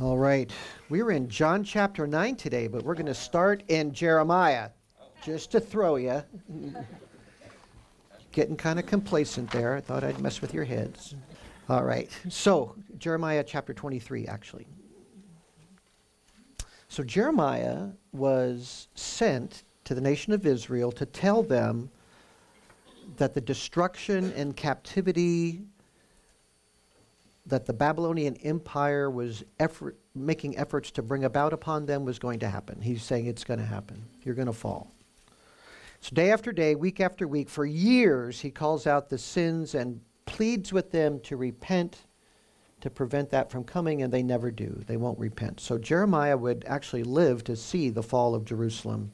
All right. We're in John chapter 9 today, but we're going to start in Jeremiah. Just to throw you. Getting kind of complacent there. I thought I'd mess with your heads. All right. So, Jeremiah chapter 23, actually. So, Jeremiah was sent to the nation of Israel to tell them that the destruction and captivity that the Babylonian Empire was effort, making efforts to bring about upon them was going to happen. He's saying it's going to happen. You're going to fall. So, day after day, week after week, for years, he calls out the sins and pleads with them to repent to prevent that from coming, and they never do. They won't repent. So, Jeremiah would actually live to see the fall of Jerusalem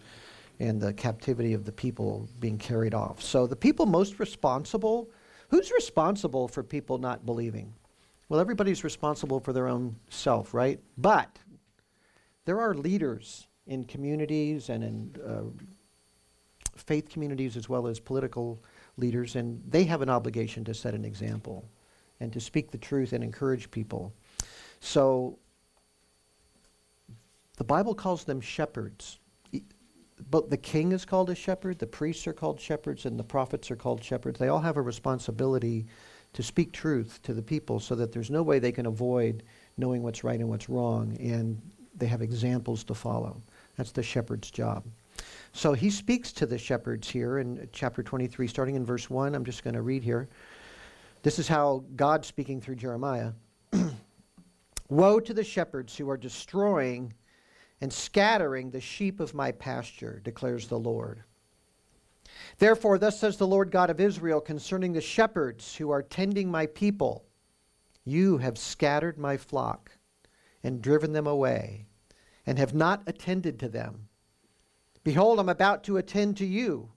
and the captivity of the people being carried off. So, the people most responsible who's responsible for people not believing? Well, everybody's responsible for their own self, right? But there are leaders in communities and in uh, faith communities as well as political leaders, and they have an obligation to set an example and to speak the truth and encourage people. So the Bible calls them shepherds. But the king is called a shepherd, the priests are called shepherds, and the prophets are called shepherds. They all have a responsibility to speak truth to the people so that there's no way they can avoid knowing what's right and what's wrong, and they have examples to follow. That's the shepherd's job. So he speaks to the shepherds here in chapter 23, starting in verse 1. I'm just going to read here. This is how God speaking through Jeremiah. Woe to the shepherds who are destroying and scattering the sheep of my pasture, declares the Lord. Therefore, thus says the Lord God of Israel concerning the shepherds who are tending my people You have scattered my flock and driven them away, and have not attended to them. Behold, I'm about to attend to you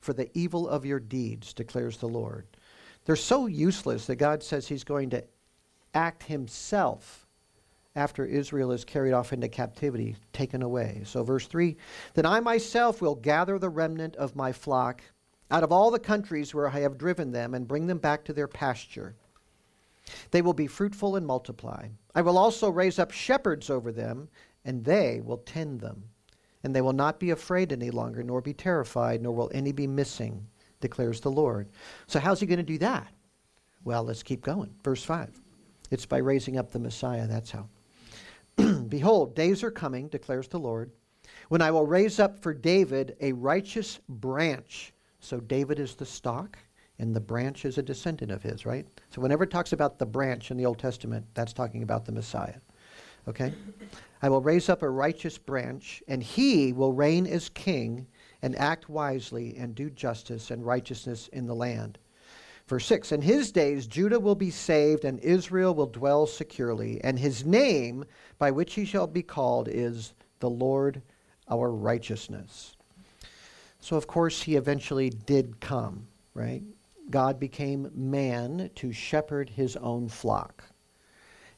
for the evil of your deeds, declares the Lord. They're so useless that God says He's going to act Himself after Israel is carried off into captivity, taken away. So, verse 3 Then I myself will gather the remnant of my flock out of all the countries where I have driven them and bring them back to their pasture. They will be fruitful and multiply. I will also raise up shepherds over them, and they will tend them. And they will not be afraid any longer, nor be terrified, nor will any be missing, declares the Lord. So, how's he going to do that? Well, let's keep going. Verse 5. It's by raising up the Messiah. That's how. Behold, days are coming, declares the Lord, when I will raise up for David a righteous branch. So David is the stock, and the branch is a descendant of his, right? So whenever it talks about the branch in the Old Testament, that's talking about the Messiah. Okay? I will raise up a righteous branch, and he will reign as king and act wisely and do justice and righteousness in the land. Verse 6 In his days, Judah will be saved, and Israel will dwell securely, and his name by which he shall be called is the Lord our righteousness. So, of course, he eventually did come, right? God became man to shepherd his own flock.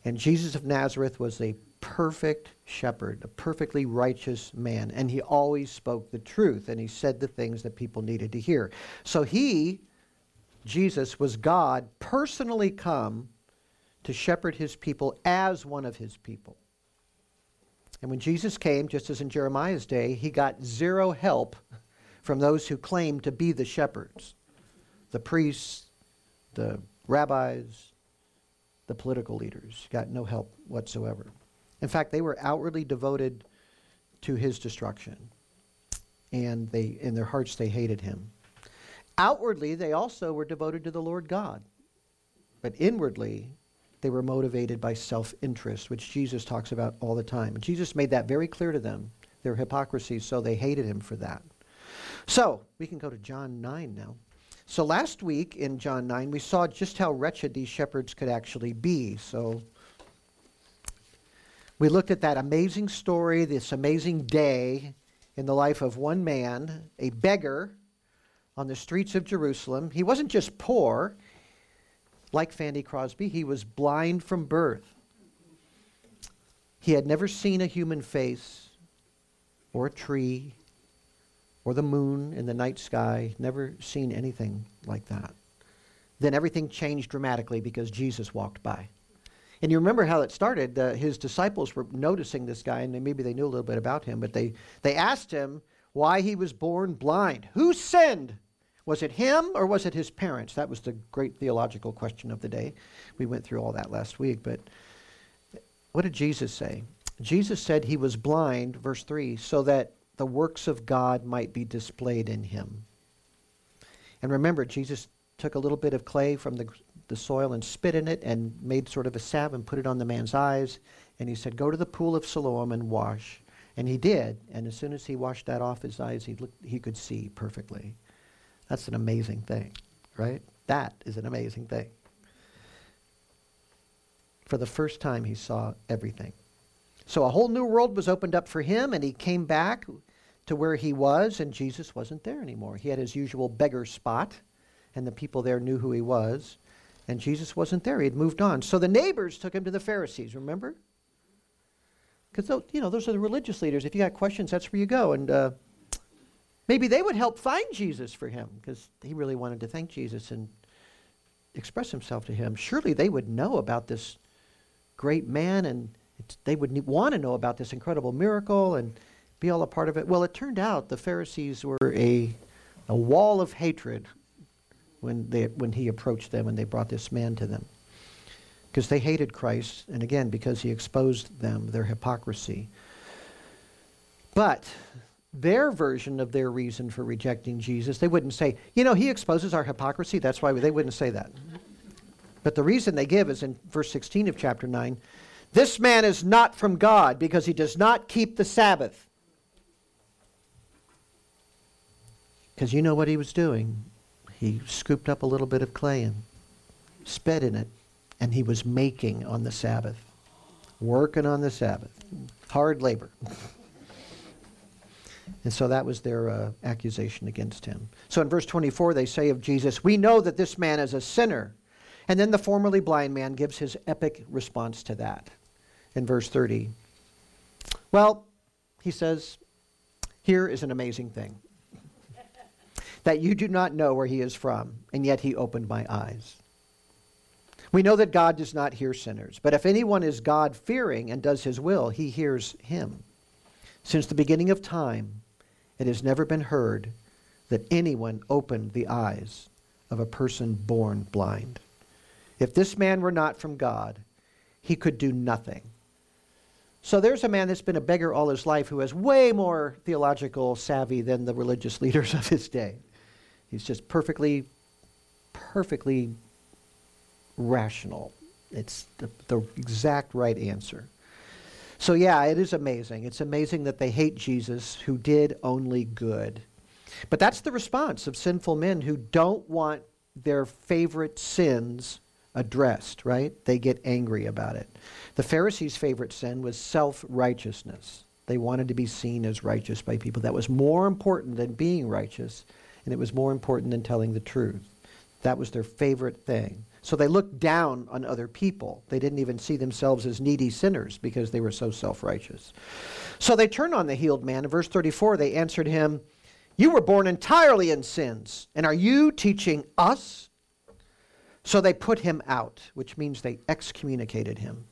And Jesus of Nazareth was a perfect shepherd, a perfectly righteous man, and he always spoke the truth and he said the things that people needed to hear. So he Jesus was God personally come to shepherd his people as one of his people. And when Jesus came, just as in Jeremiah's day, he got zero help from those who claimed to be the shepherds the priests, the rabbis, the political leaders. Got no help whatsoever. In fact, they were outwardly devoted to his destruction. And they in their hearts they hated him. Outwardly, they also were devoted to the Lord God. But inwardly, they were motivated by self interest, which Jesus talks about all the time. Jesus made that very clear to them, their hypocrisy, so they hated him for that. So, we can go to John 9 now. So, last week in John 9, we saw just how wretched these shepherds could actually be. So, we looked at that amazing story, this amazing day in the life of one man, a beggar on the streets of Jerusalem. He wasn't just poor, like Fanny Crosby, he was blind from birth. He had never seen a human face or a tree or the moon in the night sky, never seen anything like that. Then everything changed dramatically because Jesus walked by. And you remember how it started. Uh, his disciples were noticing this guy, and maybe they knew a little bit about him, but they, they asked him why he was born blind. Who sinned? Was it him or was it his parents? That was the great theological question of the day. We went through all that last week, but what did Jesus say? Jesus said he was blind, verse 3, so that the works of God might be displayed in him. And remember, Jesus took a little bit of clay from the, the soil and spit in it and made sort of a salve and put it on the man's eyes. And he said, Go to the pool of Siloam and wash. And he did. And as soon as he washed that off his eyes, he, looked, he could see perfectly. That's an amazing thing, right? That is an amazing thing. For the first time, he saw everything. So a whole new world was opened up for him, and he came back to where he was, and Jesus wasn't there anymore. He had his usual beggar spot and the people there knew who he was. And Jesus wasn't there. He had moved on. So the neighbors took him to the Pharisees, remember? Because, you know, those are the religious leaders. If you got questions, that's where you go. And uh, maybe they would help find Jesus for him because he really wanted to thank Jesus and express himself to him. Surely they would know about this great man and they would want to know about this incredible miracle and be all a part of it. Well, it turned out the Pharisees were a, a wall of hatred when, they, when he approached them and they brought this man to them. Because they hated Christ, and again, because he exposed them, their hypocrisy. But their version of their reason for rejecting Jesus, they wouldn't say, you know, he exposes our hypocrisy. That's why they wouldn't say that. But the reason they give is in verse 16 of chapter 9 this man is not from God because he does not keep the Sabbath. Because you know what he was doing? he scooped up a little bit of clay and sped in it, and he was making on the Sabbath, working on the Sabbath, hard labor. and so that was their uh, accusation against him. So in verse 24, they say of Jesus, We know that this man is a sinner. And then the formerly blind man gives his epic response to that in verse 30. Well, he says, Here is an amazing thing that you do not know where he is from, and yet he opened my eyes. We know that God does not hear sinners, but if anyone is God fearing and does his will, he hears him. Since the beginning of time, it has never been heard that anyone opened the eyes of a person born blind. If this man were not from God, he could do nothing. So there's a man that's been a beggar all his life who has way more theological savvy than the religious leaders of his day. He's just perfectly, perfectly rational. It's the, the exact right answer. So, yeah, it is amazing. It's amazing that they hate Jesus who did only good. But that's the response of sinful men who don't want their favorite sins addressed, right? They get angry about it. The Pharisees' favorite sin was self righteousness. They wanted to be seen as righteous by people. That was more important than being righteous and it was more important than telling the truth. That was their favorite thing. So they looked down on other people. They didn't even see themselves as needy sinners because they were so self righteous. So they turned on the healed man. In verse 34, they answered him, You were born entirely in sins, and are you teaching us? So they put him out, which means they excommunicated him.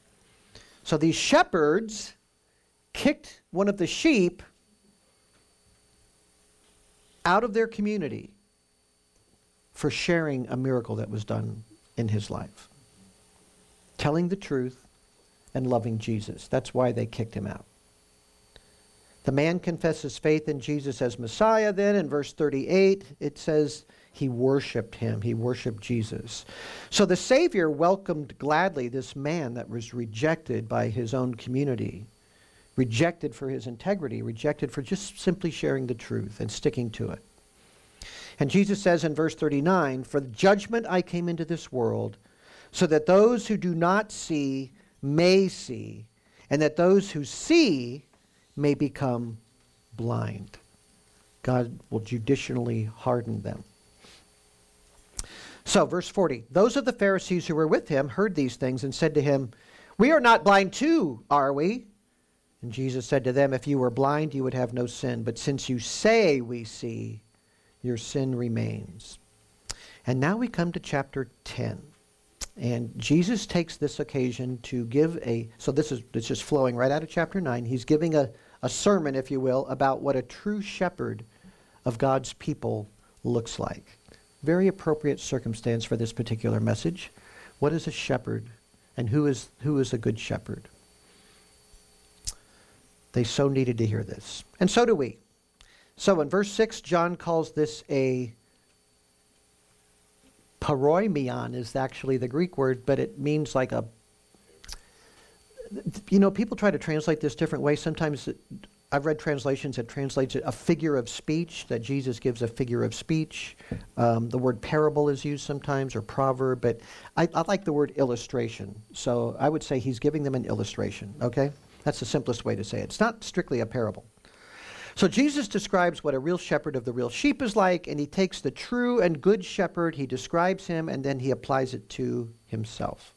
So these shepherds kicked one of the sheep out of their community for sharing a miracle that was done in his life. Telling the truth and loving Jesus. That's why they kicked him out. The man confesses faith in Jesus as Messiah, then in verse 38, it says he worshiped him. He worshiped Jesus. So the Savior welcomed gladly this man that was rejected by his own community rejected for his integrity, rejected for just simply sharing the truth and sticking to it. And Jesus says in verse 39 For judgment I came into this world, so that those who do not see may see, and that those who see may become blind. God will judicially harden them. So, verse 40 Those of the Pharisees who were with him heard these things and said to him, We are not blind too, are we? And Jesus said to them, If you were blind, you would have no sin. But since you say we see, your sin remains. And now we come to chapter 10. And Jesus takes this occasion to give a, so this is, it's just flowing right out of chapter 9. He's giving a, a sermon, if you will, about what a true shepherd of God's people looks like. Very appropriate circumstance for this particular message. What is a shepherd and who is, who is a good shepherd? They so needed to hear this. And so do we. So in verse 6, John calls this a paroimia is actually the Greek word, but it means like a. You know, people try to translate this different ways. Sometimes it, I've read translations that translates it a figure of speech, that Jesus gives a figure of speech. Um, the word parable is used sometimes, or proverb, but I, I like the word illustration. So I would say he's giving them an illustration, okay? That's the simplest way to say it. It's not strictly a parable. So Jesus describes what a real shepherd of the real sheep is like, and he takes the true and good shepherd, he describes him, and then he applies it to himself.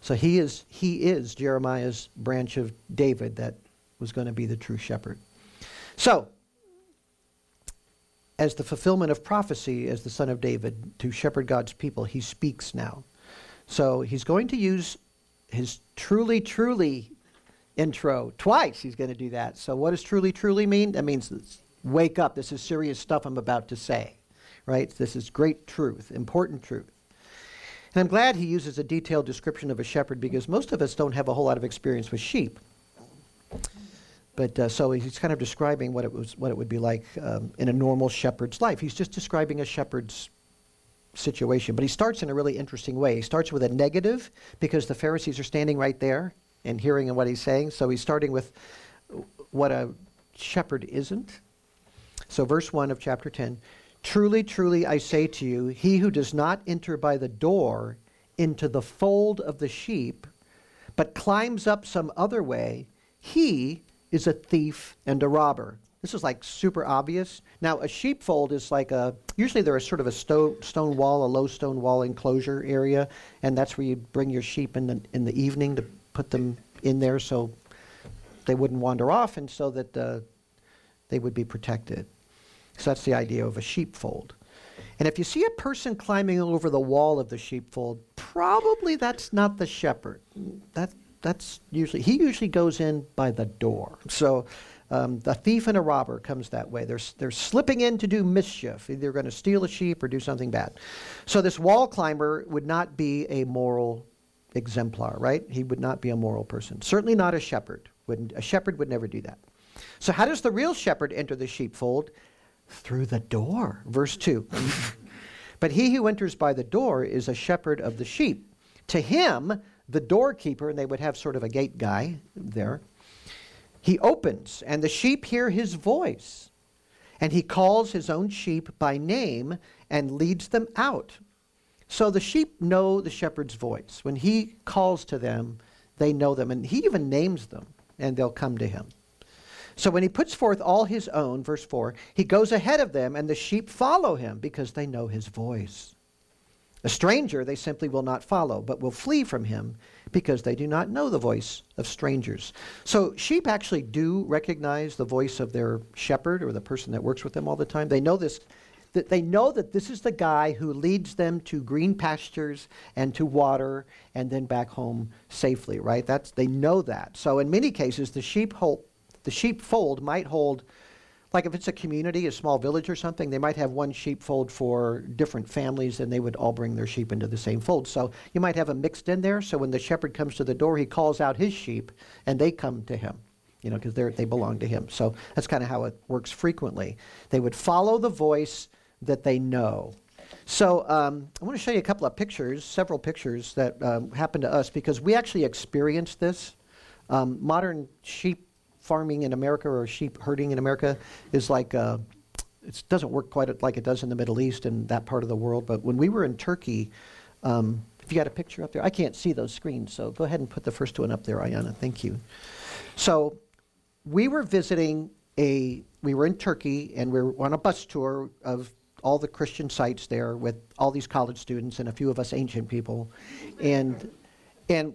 So he is, he is Jeremiah's branch of David that was going to be the true shepherd. So, as the fulfillment of prophecy, as the son of David, to shepherd God's people, he speaks now. So he's going to use his truly, truly intro. Twice he's going to do that. So, what does truly, truly mean? That means wake up. This is serious stuff I'm about to say, right? This is great truth, important truth. And I'm glad he uses a detailed description of a shepherd because most of us don't have a whole lot of experience with sheep. But uh, so he's kind of describing what it was, what it would be like um, in a normal shepherd's life. He's just describing a shepherd's situation. But he starts in a really interesting way. He starts with a negative because the Pharisees are standing right there and hearing and what he's saying. So he's starting with what a shepherd isn't. So, verse 1 of chapter 10 Truly, truly, I say to you, he who does not enter by the door into the fold of the sheep, but climbs up some other way, he is a thief and a robber. This is like super obvious. Now, a sheepfold is like a, usually there is sort of a stone, stone wall, a low stone wall enclosure area, and that's where you bring your sheep in the, in the evening to put them in there so they wouldn't wander off and so that uh, they would be protected. So that's the idea of a sheepfold. And if you see a person climbing over the wall of the sheepfold, probably that's not the shepherd. That, that's usually, he usually goes in by the door. So um, the thief and a robber comes that way. They're, they're slipping in to do mischief. Either going to steal a sheep or do something bad. So this wall climber would not be a moral exemplar, right? He would not be a moral person. Certainly not a shepherd. Wouldn't, a shepherd would never do that. So, how does the real shepherd enter the sheepfold? Through the door. Verse 2. but he who enters by the door is a shepherd of the sheep. To him, the doorkeeper, and they would have sort of a gate guy there, he opens, and the sheep hear his voice. And he calls his own sheep by name and leads them out. So the sheep know the shepherd's voice. When he calls to them, they know them. And he even names them, and they'll come to him. So when he puts forth all his own, verse 4, he goes ahead of them, and the sheep follow him because they know his voice. A stranger they simply will not follow, but will flee from him because they do not know the voice of strangers. So sheep actually do recognize the voice of their shepherd or the person that works with them all the time. They know this that they know that this is the guy who leads them to green pastures and to water and then back home safely, right? That's they know that. So in many cases the sheep hold, the sheepfold might hold like if it's a community, a small village or something, they might have one sheepfold for different families and they would all bring their sheep into the same fold. So you might have them mixed in there. So when the shepherd comes to the door, he calls out his sheep and they come to him you know, because they belong to him. So that's kind of how it works frequently. They would follow the voice that they know. So um, I want to show you a couple of pictures, several pictures that um, happened to us because we actually experienced this. Um, modern sheep farming in America or sheep herding in America is like uh, it doesn't work quite like it does in the Middle East and that part of the world. But when we were in Turkey, um, if you got a picture up there, I can't see those screens, so go ahead and put the first one up there, Ayana. Thank you. So we were visiting a we were in Turkey and we were on a bus tour of all the Christian sites there with all these college students and a few of us ancient people. And, and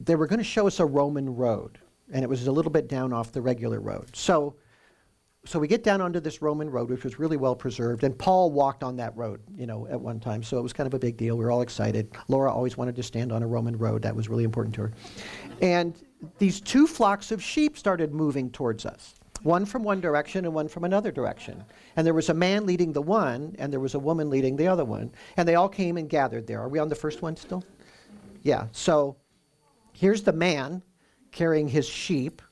they were going to show us a Roman road, and it was a little bit down off the regular road. So, so we get down onto this Roman road, which was really well preserved, and Paul walked on that road, you know, at one time. So it was kind of a big deal. We were all excited. Laura always wanted to stand on a Roman road. That was really important to her. And these two flocks of sheep started moving towards us, one from one direction and one from another direction. And there was a man leading the one, and there was a woman leading the other one. And they all came and gathered there. Are we on the first one still? Yeah. So here's the man carrying his sheep,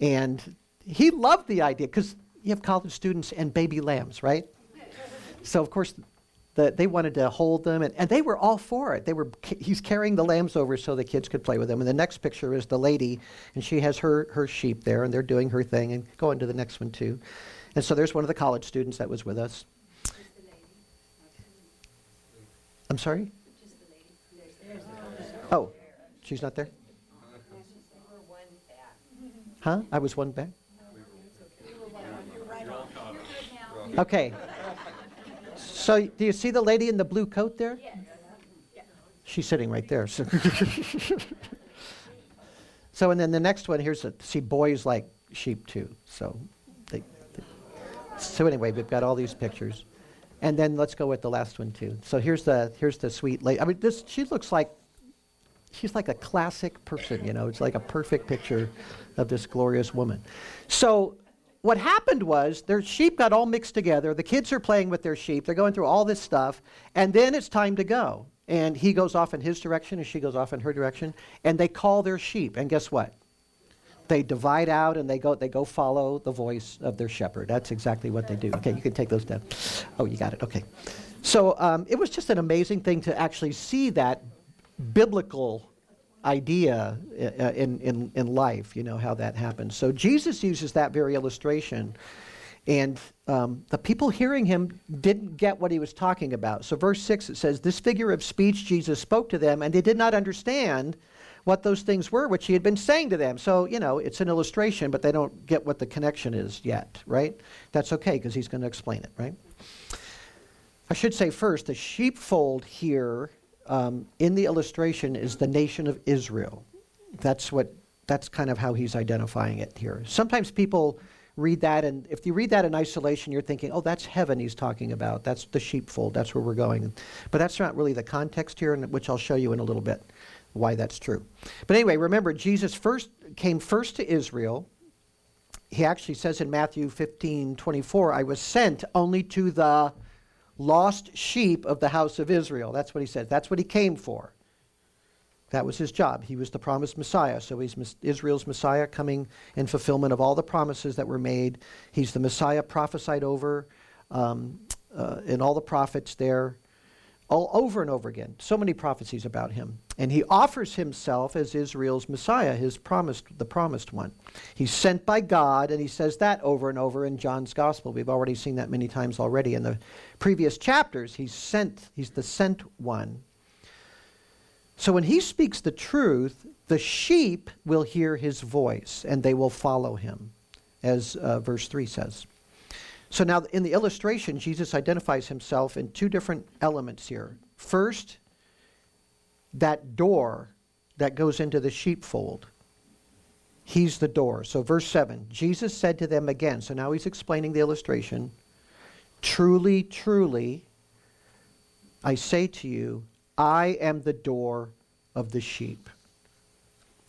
and he loved the idea because you have college students and baby lambs, right? so of course, the, they wanted to hold them, and, and they were all for it. They were he's carrying the lambs over so the kids could play with them. And the next picture is the lady, and she has her her sheep there, and they're doing her thing. And go into the next one too. And so there's one of the college students that was with us. I'm sorry. Oh, she's not there. Huh? I was one back. Okay. So, do you see the lady in the blue coat there? Yes. She's sitting right there. So, so and then the next one here's a see boys like sheep too. So, they, they, so anyway, we've got all these pictures, and then let's go with the last one too. So here's the here's the sweet lady. I mean, this she looks like she's like a classic person. You know, it's like a perfect picture of this glorious woman. So what happened was their sheep got all mixed together. The kids are playing with their sheep. They're going through all this stuff. And then it's time to go. And he goes off in his direction and she goes off in her direction. And they call their sheep. And guess what? They divide out and they go, they go follow the voice of their shepherd. That's exactly what they do. Okay, you can take those down. Oh, you got it. Okay. So um, it was just an amazing thing to actually see that biblical idea uh, uh, in, in, in life, you know, how that happens. So Jesus uses that very illustration. And um, the people hearing him didn't get what he was talking about. So, verse 6, it says, This figure of speech Jesus spoke to them, and they did not understand what those things were which he had been saying to them. So, you know, it's an illustration, but they don't get what the connection is yet, right? That's okay because he's going to explain it, right? I should say first, the sheepfold here um, in the illustration is the nation of Israel. That's what. That's kind of how he's identifying it here. Sometimes people read that, and if you read that in isolation, you're thinking, "Oh, that's heaven he's talking about. That's the sheepfold. That's where we're going." But that's not really the context here, which I'll show you in a little bit why that's true. But anyway, remember Jesus first came first to Israel. He actually says in Matthew 15, 24, I was sent only to the lost sheep of the house of Israel. That's what he said. That's what he came for. That was his job. He was the promised Messiah. So he's Israel's Messiah coming in fulfillment of all the promises that were made. He's the Messiah prophesied over um, uh, in all the prophets there all over and over again. So many prophecies about him. And he offers himself as Israel's Messiah, his promised the promised one. He's sent by God and he says that over and over in John's gospel. We've already seen that many times already in the previous chapters. He's sent, he's the sent one. So when he speaks the truth, the sheep will hear his voice and they will follow him, as uh, verse 3 says. So now in the illustration, Jesus identifies himself in two different elements here. First, that door that goes into the sheepfold. He's the door. So, verse 7 Jesus said to them again, so now he's explaining the illustration Truly, truly, I say to you, I am the door of the sheep.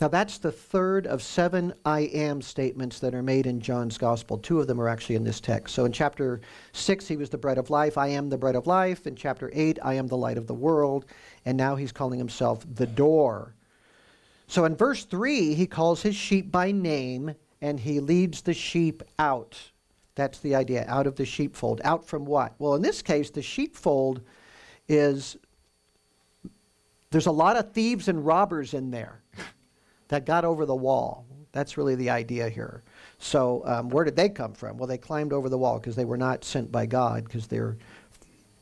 Now, that's the third of seven I am statements that are made in John's gospel. Two of them are actually in this text. So, in chapter 6, he was the bread of life. I am the bread of life. In chapter 8, I am the light of the world. And now he's calling himself the door. So, in verse 3, he calls his sheep by name and he leads the sheep out. That's the idea, out of the sheepfold. Out from what? Well, in this case, the sheepfold is there's a lot of thieves and robbers in there that got over the wall. That's really the idea here. So, um, where did they come from? Well, they climbed over the wall because they were not sent by God, because they're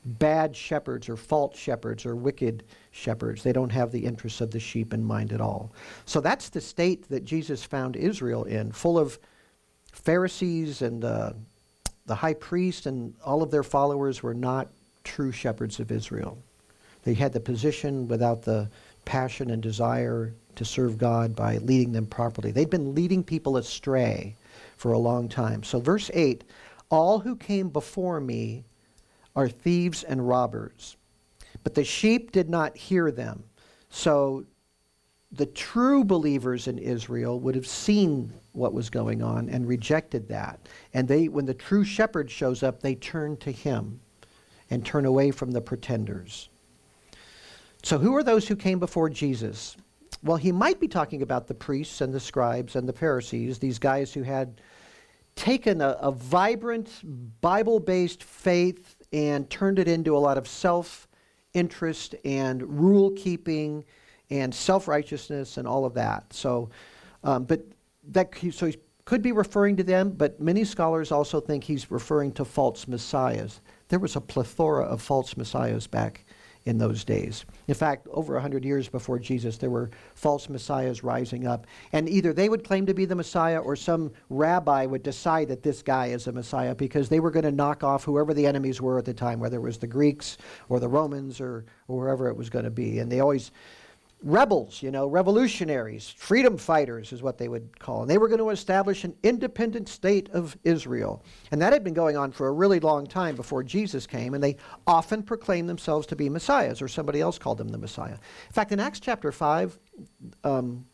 bad shepherds or false shepherds or wicked shepherds. They don't have the interests of the sheep in mind at all. So, that's the state that Jesus found Israel in, full of Pharisees and uh, the high priest and all of their followers were not true shepherds of Israel. They had the position without the passion and desire to serve God by leading them properly. They'd been leading people astray for a long time. So, verse 8 All who came before me are thieves and robbers, but the sheep did not hear them. So, the true believers in Israel would have seen what was going on and rejected that. And they, when the true shepherd shows up, they turn to him and turn away from the pretenders. So, who are those who came before Jesus? Well, he might be talking about the priests and the scribes and the Pharisees, these guys who had taken a, a vibrant, Bible based faith and turned it into a lot of self interest and rule keeping and self righteousness and all of that. So, um, but that so he could be referring to them, but many scholars also think he's referring to false messiahs. There was a plethora of false messiahs back in those days. In fact, over 100 years before Jesus, there were false messiahs rising up. And either they would claim to be the Messiah or some rabbi would decide that this guy is a Messiah because they were going to knock off whoever the enemies were at the time, whether it was the Greeks or the Romans or, or wherever it was going to be. And they always rebels, you know, revolutionaries, freedom fighters is what they would call. And they were going to establish an independent state of Israel. And that had been going on for a really long time before Jesus came, and they often proclaimed themselves to be messiahs, or somebody else called them the Messiah. In fact, in Acts chapter 5, um,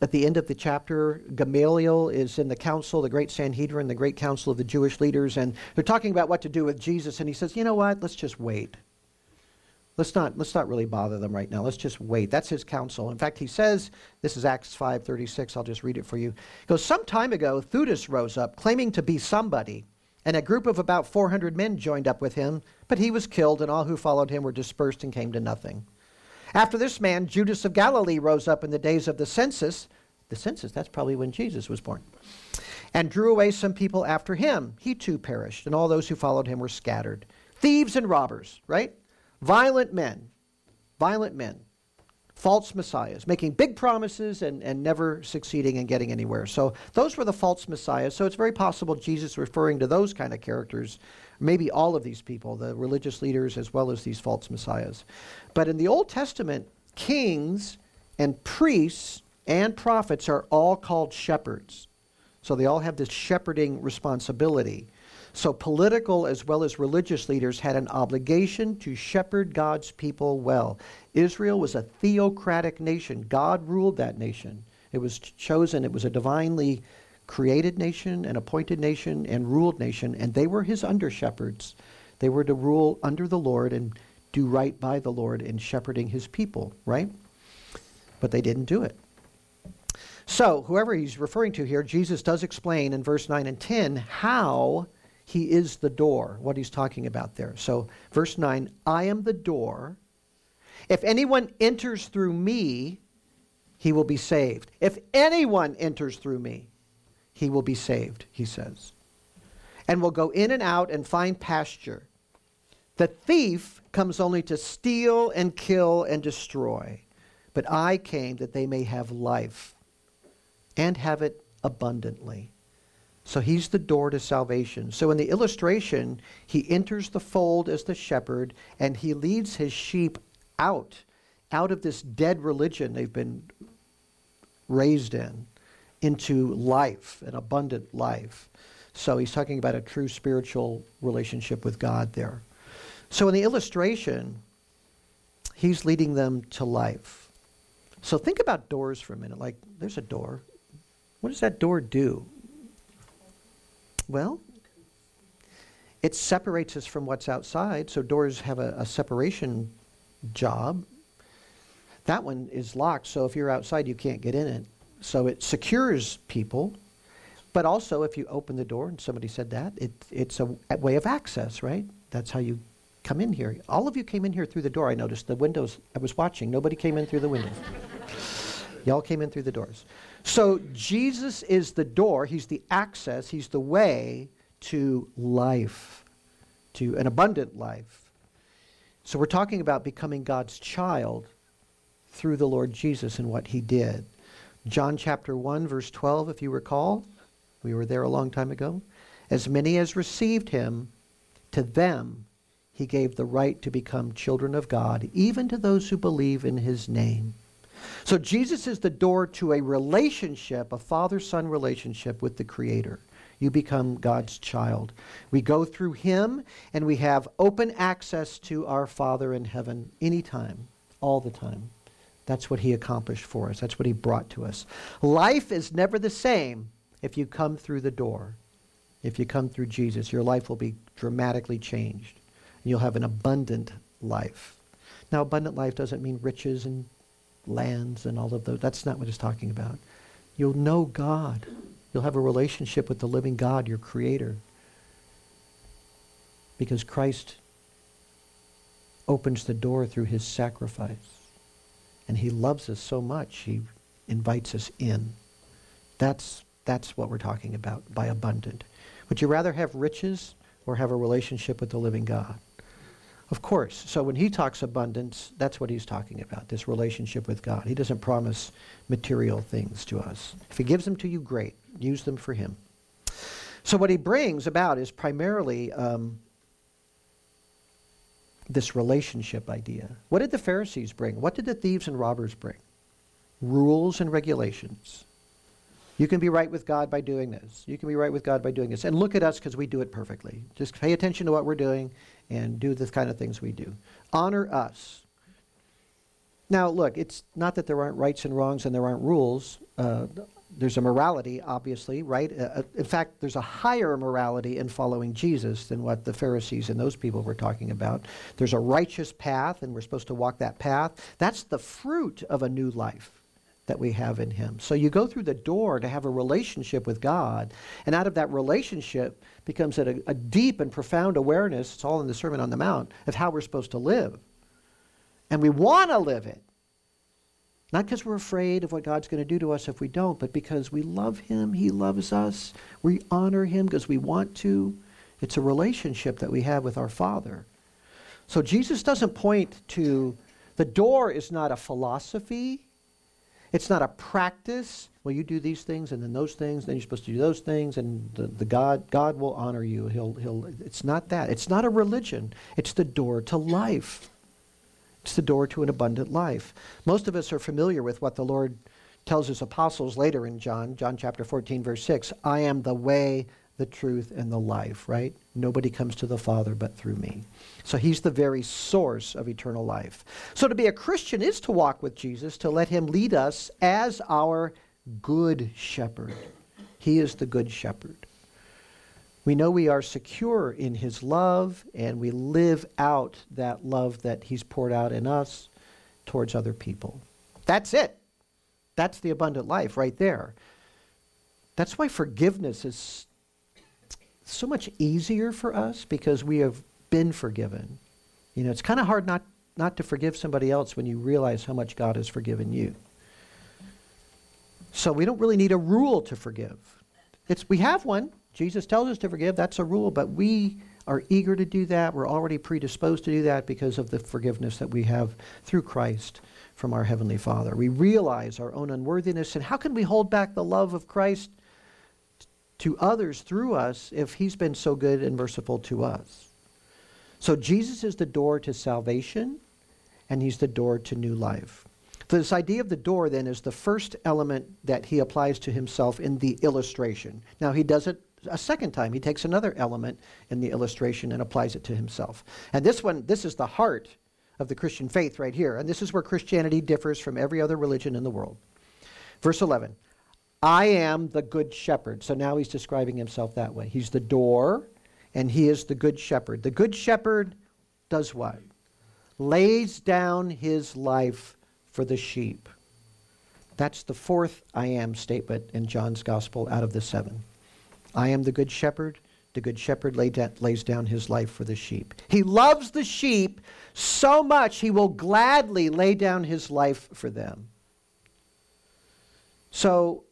at the end of the chapter, Gamaliel is in the council, the great Sanhedrin, the great council of the Jewish leaders, and they're talking about what to do with Jesus. And he says, You know what? Let's just wait. Let's not, let's not really bother them right now. Let's just wait. That's his counsel. In fact, he says, this is Acts 5.36, I'll just read it for you. He goes, Some time ago, Theudas rose up, claiming to be somebody, and a group of about 400 men joined up with him, but he was killed, and all who followed him were dispersed and came to nothing. After this man, Judas of Galilee rose up in the days of the census. The census, that's probably when Jesus was born. And drew away some people after him. He too perished, and all those who followed him were scattered. Thieves and robbers, right? Violent men, violent men, false messiahs, making big promises and, and never succeeding in getting anywhere. So those were the false messiahs. So it's very possible Jesus referring to those kind of characters, maybe all of these people, the religious leaders as well as these false messiahs. But in the Old Testament, kings and priests and prophets are all called shepherds. So they all have this shepherding responsibility. So, political as well as religious leaders had an obligation to shepherd God's people well. Israel was a theocratic nation, God ruled that nation. It was chosen, it was a divinely created nation, an appointed nation, and ruled nation, and they were his under shepherds. They were to rule under the Lord and do right by the Lord in shepherding his people, right? But they didn't do it. So, whoever he's referring to here, Jesus does explain in verse 9 and 10 how he is the door, what he's talking about there. So, verse 9 I am the door. If anyone enters through me, he will be saved. If anyone enters through me, he will be saved, he says, and will go in and out and find pasture. The thief comes only to steal and kill and destroy, but I came that they may have life and have it abundantly. So he's the door to salvation. So in the illustration, he enters the fold as the shepherd and he leads his sheep out, out of this dead religion they've been raised in, into life, an abundant life. So he's talking about a true spiritual relationship with God there. So in the illustration, he's leading them to life. So think about doors for a minute. Like, there's a door. What does that door do? Well, it separates us from what's outside, so doors have a, a separation job. That one is locked, so if you're outside, you can't get in it. So it secures people, but also if you open the door, and somebody said that, it, it's a, a way of access, right? That's how you come in here. All of you came in here through the door, I noticed. The windows, I was watching, nobody came in through the windows. Y'all came in through the doors. So Jesus is the door, he's the access, he's the way to life, to an abundant life. So we're talking about becoming God's child through the Lord Jesus and what he did. John chapter 1 verse 12 if you recall, we were there a long time ago. As many as received him, to them he gave the right to become children of God, even to those who believe in his name So Jesus is the door to a relationship, a father son relationship with the Creator. You become God's child. We go through Him and we have open access to our Father in heaven anytime, all the time. That's what He accomplished for us, that's what He brought to us. Life is never the same if you come through the door. If you come through Jesus, your life will be dramatically changed. You'll have an abundant life. Now, abundant life doesn't mean riches and lands and all of those. That's not what it's talking about. You'll know God. You'll have a relationship with the living God, your creator. Because Christ opens the door through his sacrifice. And he loves us so much, he invites us in. That's, that's what we're talking about by abundant. Would you rather have riches or have a relationship with the living God? Of course. So when he talks abundance, that's what he's talking about, this relationship with God. He doesn't promise material things to us. If he gives them to you, great. Use them for him. So what he brings about is primarily um, this relationship idea. What did the Pharisees bring? What did the thieves and robbers bring? Rules and regulations. You can be right with God by doing this. You can be right with God by doing this. And look at us because we do it perfectly. Just pay attention to what we're doing and do the kind of things we do. Honor us. Now, look, it's not that there aren't rights and wrongs and there aren't rules. Uh, there's a morality, obviously, right? Uh, uh, in fact, there's a higher morality in following Jesus than what the Pharisees and those people were talking about. There's a righteous path, and we're supposed to walk that path. That's the fruit of a new life that we have in Him. So you go through the door to have a relationship with God, and out of that relationship becomes a, a deep and profound awareness, it's all in the Sermon on the Mount, of how we're supposed to live. And we want to live it. Not because we're afraid of what God's going to do to us if we don't, but because we love Him, He loves us, we honor Him because we want to. It's a relationship that we have with our Father. So Jesus doesn't point to the door is not a philosophy it's not a practice. Well, you do these things and then those things, then you're supposed to do those things, and the, the God God will honor you. He'll he'll. It's not that. It's not a religion. It's the door to life. It's the door to an abundant life. Most of us are familiar with what the Lord tells his apostles later in John, John chapter 14, verse 6. I am the way, the truth, and the life, right? Nobody comes to the Father but through me. So he's the very source of eternal life. So to be a Christian is to walk with Jesus, to let him lead us as our good shepherd. He is the good shepherd. We know we are secure in his love, and we live out that love that he's poured out in us towards other people. That's it. That's the abundant life right there. That's why forgiveness is so much easier for us because we have been forgiven. You know, it's kind of hard not, not to forgive somebody else when you realize how much God has forgiven you. So we don't really need a rule to forgive. It's, we have one. Jesus tells us to forgive. That's a rule, but we are eager to do that. We're already predisposed to do that because of the forgiveness that we have through Christ from our Heavenly Father. We realize our own unworthiness, and how can we hold back the love of Christ to others through us if he's been so good and merciful to us. So Jesus is the door to salvation, and he's the door to new life. So this idea of the door then is the first element that he applies to himself in the illustration. Now he does it a second time. He takes another element in the illustration and applies it to himself. And this one, this is the heart of the Christian faith right here. And this is where Christianity differs from every other religion in the world. Verse 11 I am the good shepherd. So now he's describing himself that way. He's the door, and he is the good shepherd. The good shepherd does what? Lays down his life for the sheep. That's the fourth I am statement in John's gospel out of the seven. I am the good shepherd. The good shepherd da- lays down his life for the sheep. He loves the sheep so much he will gladly lay down his life for them. So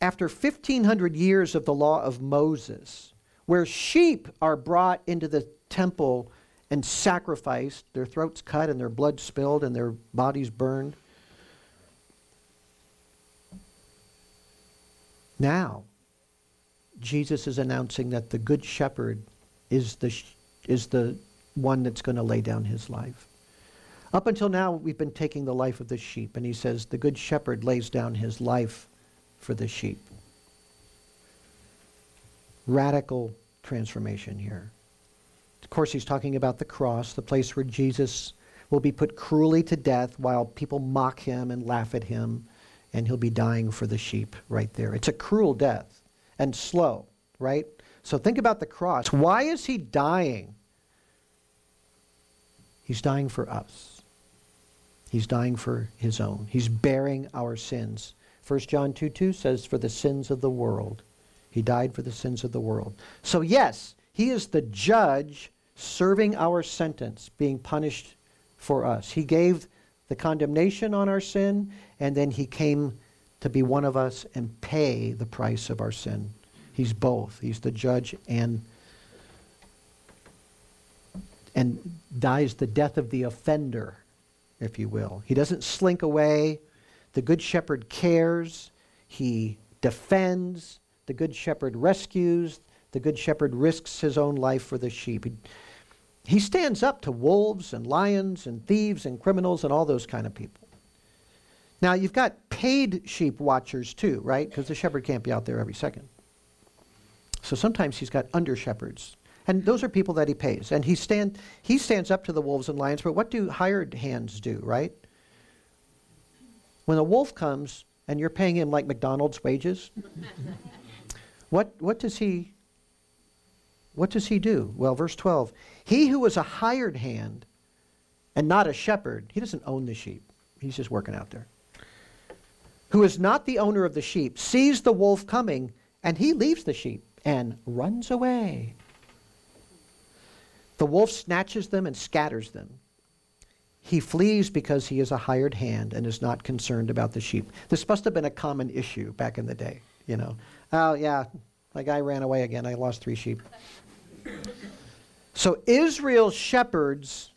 after 1,500 years of the law of Moses, where sheep are brought into the temple and sacrificed, their throats cut and their blood spilled and their bodies burned. Now, Jesus is announcing that the Good Shepherd is the, is the one that's going to lay down his life. Up until now, we've been taking the life of the sheep, and he says, The good shepherd lays down his life for the sheep. Radical transformation here. Of course, he's talking about the cross, the place where Jesus will be put cruelly to death while people mock him and laugh at him, and he'll be dying for the sheep right there. It's a cruel death and slow, right? So think about the cross. Why is he dying? He's dying for us. He's dying for his own. He's bearing our sins. 1 John 2 2 says, For the sins of the world. He died for the sins of the world. So, yes, he is the judge serving our sentence, being punished for us. He gave the condemnation on our sin, and then he came to be one of us and pay the price of our sin. He's both. He's the judge and and dies the death of the offender, if you will. He doesn't slink away. The good shepherd cares. He defends. The good shepherd rescues. The good shepherd risks his own life for the sheep. He, he stands up to wolves and lions and thieves and criminals and all those kind of people. Now, you've got paid sheep watchers too, right? Because the shepherd can't be out there every second. So sometimes he's got under shepherds. And those are people that he pays. And he, stand, he stands up to the wolves and lions, but what do hired hands do, right? When a wolf comes and you're paying him like McDonald's wages, what, what does he what does he do? Well, verse 12. He who is a hired hand and not a shepherd, he doesn't own the sheep. He's just working out there. Who is not the owner of the sheep, sees the wolf coming, and he leaves the sheep and runs away. The wolf snatches them and scatters them. He flees because he is a hired hand and is not concerned about the sheep. This must have been a common issue back in the day, you know. Oh, yeah, my guy ran away again. I lost three sheep. So Israel's shepherds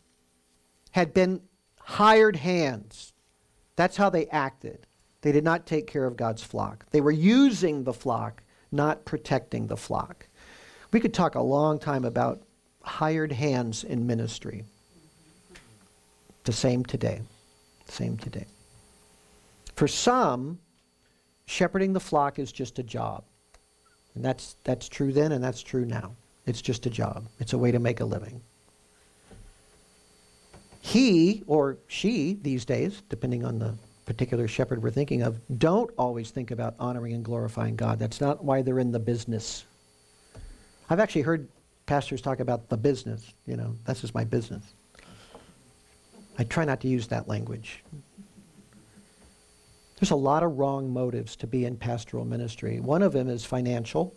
had been hired hands. That's how they acted. They did not take care of God's flock. They were using the flock, not protecting the flock. We could talk a long time about hired hands in ministry. The same today. Same today. For some, shepherding the flock is just a job. And that's, that's true then and that's true now. It's just a job, it's a way to make a living. He or she, these days, depending on the particular shepherd we're thinking of, don't always think about honoring and glorifying God. That's not why they're in the business. I've actually heard pastors talk about the business, you know, that's just my business. I try not to use that language. There's a lot of wrong motives to be in pastoral ministry. One of them is financial.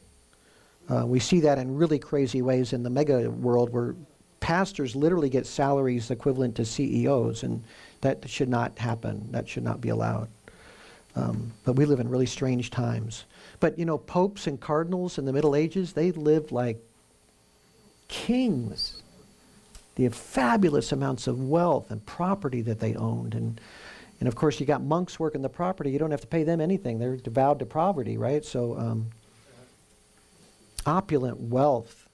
Uh, we see that in really crazy ways in the mega world where pastors literally get salaries equivalent to CEOs, and that should not happen. That should not be allowed. Um, but we live in really strange times. But you know, popes and cardinals in the Middle Ages, they lived like kings. Have fabulous amounts of wealth and property that they owned. And, and of course, you got monks working the property. You don't have to pay them anything. They're devoured to poverty, right? So um, opulent wealth.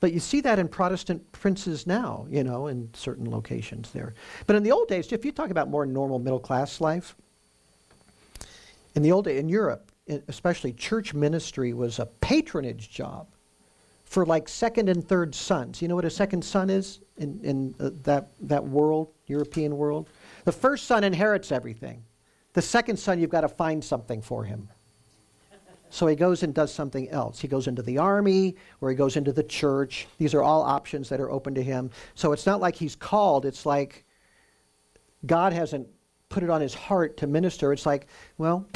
But you see that in Protestant princes now, you know, in certain locations there. But in the old days, if you talk about more normal middle class life, in the old days, in Europe, especially church ministry was a patronage job for like second and third sons. You know what a second son is in, in uh, that, that world, European world? The first son inherits everything. The second son, you've got to find something for him. So he goes and does something else. He goes into the army or he goes into the church. These are all options that are open to him. So it's not like he's called, it's like God hasn't put it on his heart to minister. It's like, well,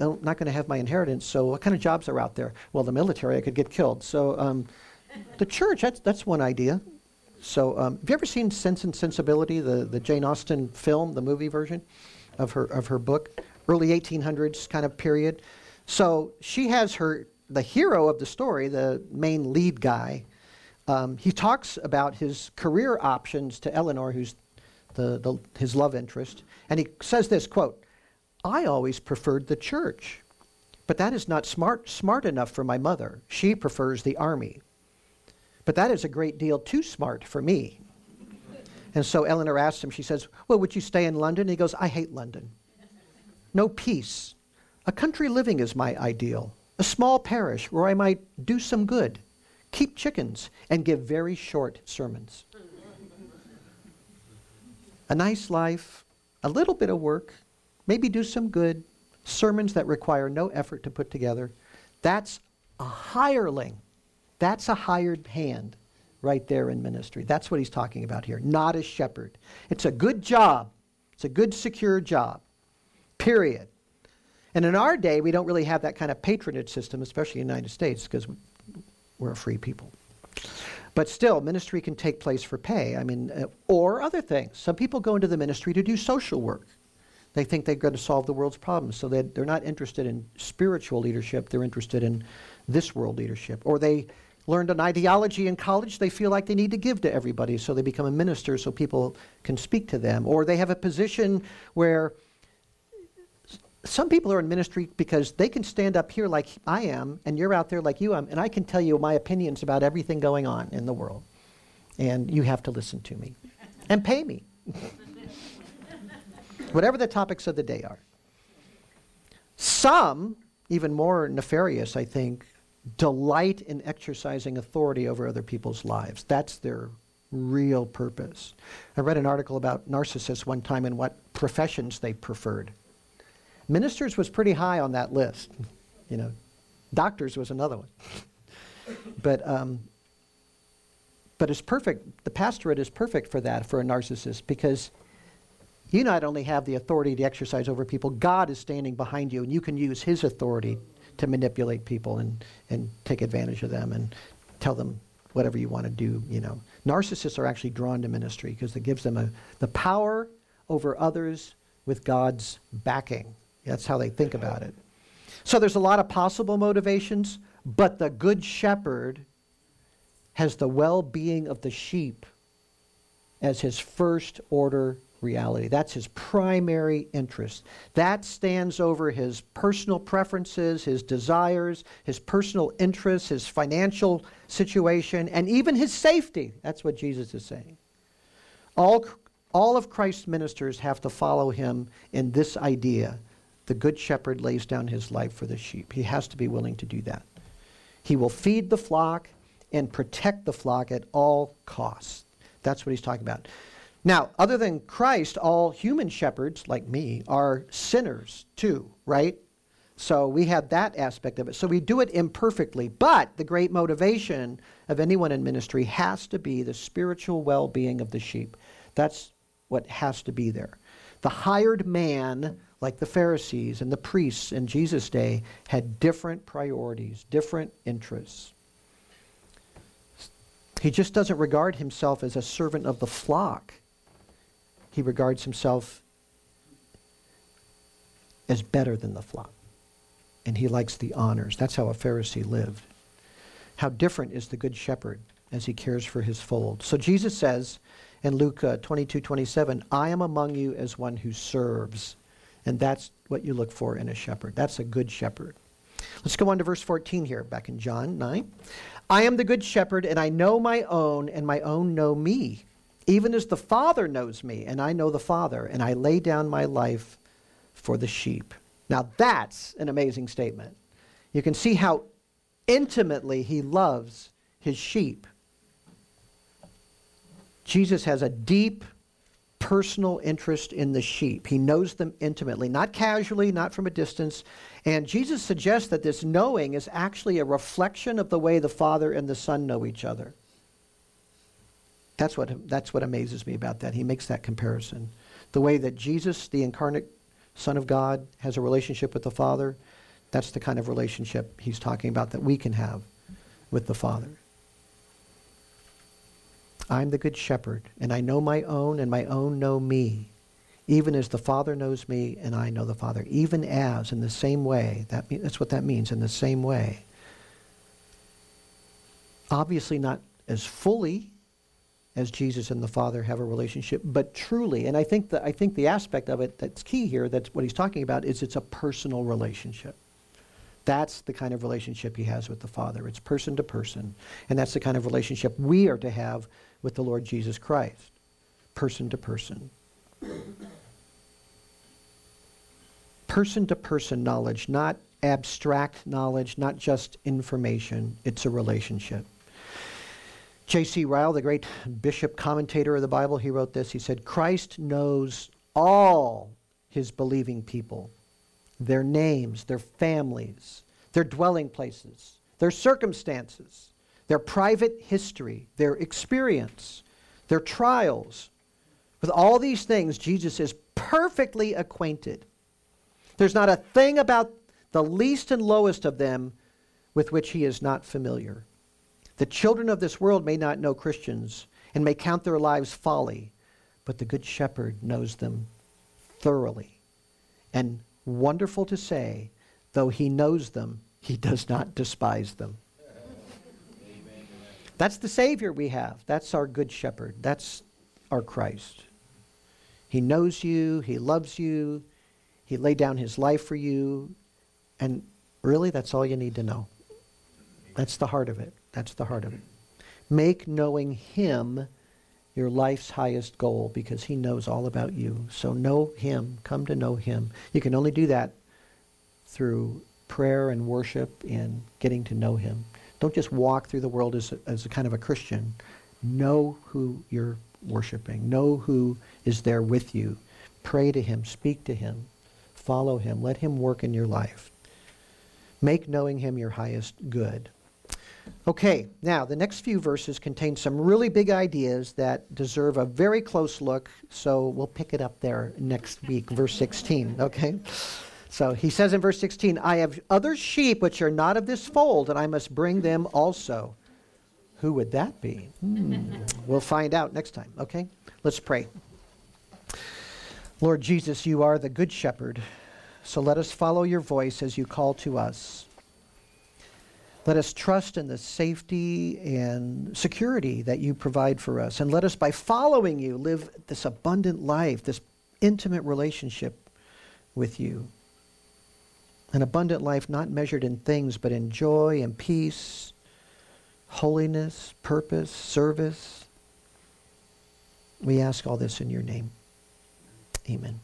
I'm not going to have my inheritance, so what kind of jobs are out there? Well, the military, I could get killed. So um, the church, that's, that's one idea. So um, have you ever seen Sense and Sensibility, the, the Jane Austen film, the movie version of her, of her book? Early 1800s kind of period. So she has her, the hero of the story, the main lead guy, um, he talks about his career options to Eleanor, who's the, the, his love interest. And he says this quote, I always preferred the church, but that is not smart, smart enough for my mother. She prefers the army. But that is a great deal too smart for me. And so Eleanor asks him, she says, Well, would you stay in London? he goes, I hate London. No peace. A country living is my ideal. A small parish where I might do some good, keep chickens, and give very short sermons. a nice life, a little bit of work, maybe do some good, sermons that require no effort to put together. That's a hireling. That's a hired hand right there in ministry. That's what he's talking about here, not a shepherd. It's a good job, it's a good, secure job, period. And in our day, we don't really have that kind of patronage system, especially in the United States, because we're a free people. But still, ministry can take place for pay. I mean, uh, or other things. Some people go into the ministry to do social work. They think they're going to solve the world's problems, so they, they're not interested in spiritual leadership. They're interested in this world leadership. Or they learned an ideology in college they feel like they need to give to everybody, so they become a minister so people can speak to them. Or they have a position where some people are in ministry because they can stand up here like I am, and you're out there like you am, and I can tell you my opinions about everything going on in the world. And you have to listen to me and pay me. Whatever the topics of the day are. Some, even more nefarious, I think, delight in exercising authority over other people's lives. That's their real purpose. I read an article about narcissists one time and what professions they preferred. Ministers was pretty high on that list. You know, doctors was another one. but um, but it's perfect. The pastorate is perfect for that for a narcissist because you not only have the authority to exercise over people, God is standing behind you, and you can use His authority to manipulate people and and take advantage of them and tell them whatever you want to do. You know, narcissists are actually drawn to ministry because it gives them a, the power over others with God's backing. That's how they think about it. So there's a lot of possible motivations, but the good shepherd has the well being of the sheep as his first order reality. That's his primary interest. That stands over his personal preferences, his desires, his personal interests, his financial situation, and even his safety. That's what Jesus is saying. All, all of Christ's ministers have to follow him in this idea the good shepherd lays down his life for the sheep. He has to be willing to do that. He will feed the flock and protect the flock at all costs. That's what he's talking about. Now, other than Christ, all human shepherds, like me, are sinners too, right? So we have that aspect of it. So we do it imperfectly. But the great motivation of anyone in ministry has to be the spiritual well being of the sheep. That's what has to be there. The hired man like the Pharisees and the priests in Jesus' day, had different priorities, different interests. He just doesn't regard himself as a servant of the flock. He regards himself as better than the flock. And he likes the honors. That's how a Pharisee lived. How different is the good shepherd as he cares for his fold. So Jesus says in Luke uh, 22 27, I am among you as one who serves. And that's what you look for in a shepherd. That's a good shepherd. Let's go on to verse 14 here, back in John 9. I am the good shepherd, and I know my own, and my own know me, even as the Father knows me, and I know the Father, and I lay down my life for the sheep. Now, that's an amazing statement. You can see how intimately he loves his sheep. Jesus has a deep personal interest in the sheep. He knows them intimately, not casually, not from a distance. And Jesus suggests that this knowing is actually a reflection of the way the Father and the Son know each other. That's what, that's what amazes me about that. He makes that comparison. The way that Jesus, the incarnate Son of God, has a relationship with the Father, that's the kind of relationship he's talking about that we can have with the Father. I'm the good shepherd, and I know my own, and my own know me, even as the Father knows me, and I know the Father. Even as, in the same way, that mean, that's what that means, in the same way. Obviously, not as fully as Jesus and the Father have a relationship, but truly. And I think, that, I think the aspect of it that's key here, that's what he's talking about, is it's a personal relationship. That's the kind of relationship he has with the Father. It's person to person. And that's the kind of relationship we are to have with the Lord Jesus Christ. person to person. Person to person knowledge, not abstract knowledge, not just information. It's a relationship. J.C. Ryle, the great bishop commentator of the Bible, he wrote this. He said, Christ knows all his believing people, their names, their families, their dwelling places, their circumstances, their private history, their experience, their trials. With all these things, Jesus is perfectly acquainted. There's not a thing about the least and lowest of them with which he is not familiar. The children of this world may not know Christians and may count their lives folly, but the Good Shepherd knows them thoroughly. And wonderful to say, though he knows them, he does not despise them. That's the Savior we have. That's our Good Shepherd. That's our Christ. He knows you, He loves you, He laid down His life for you, and really, that's all you need to know. That's the heart of it. That's the heart of it. Make knowing Him your life's highest goal because He knows all about you. So know Him. Come to know Him. You can only do that through prayer and worship and getting to know Him. Don't just walk through the world as a, as a kind of a Christian. Know who you're worshiping. Know who is there with you. Pray to Him. Speak to Him. Follow Him. Let Him work in your life. Make knowing Him your highest good. Okay, now the next few verses contain some really big ideas that deserve a very close look, so we'll pick it up there next week, verse 16, okay? So he says in verse 16, I have other sheep which are not of this fold, and I must bring them also. Who would that be? Hmm. we'll find out next time, okay? Let's pray. Lord Jesus, you are the good shepherd, so let us follow your voice as you call to us. Let us trust in the safety and security that you provide for us. And let us, by following you, live this abundant life, this intimate relationship with you. An abundant life not measured in things, but in joy and peace, holiness, purpose, service. We ask all this in your name. Amen.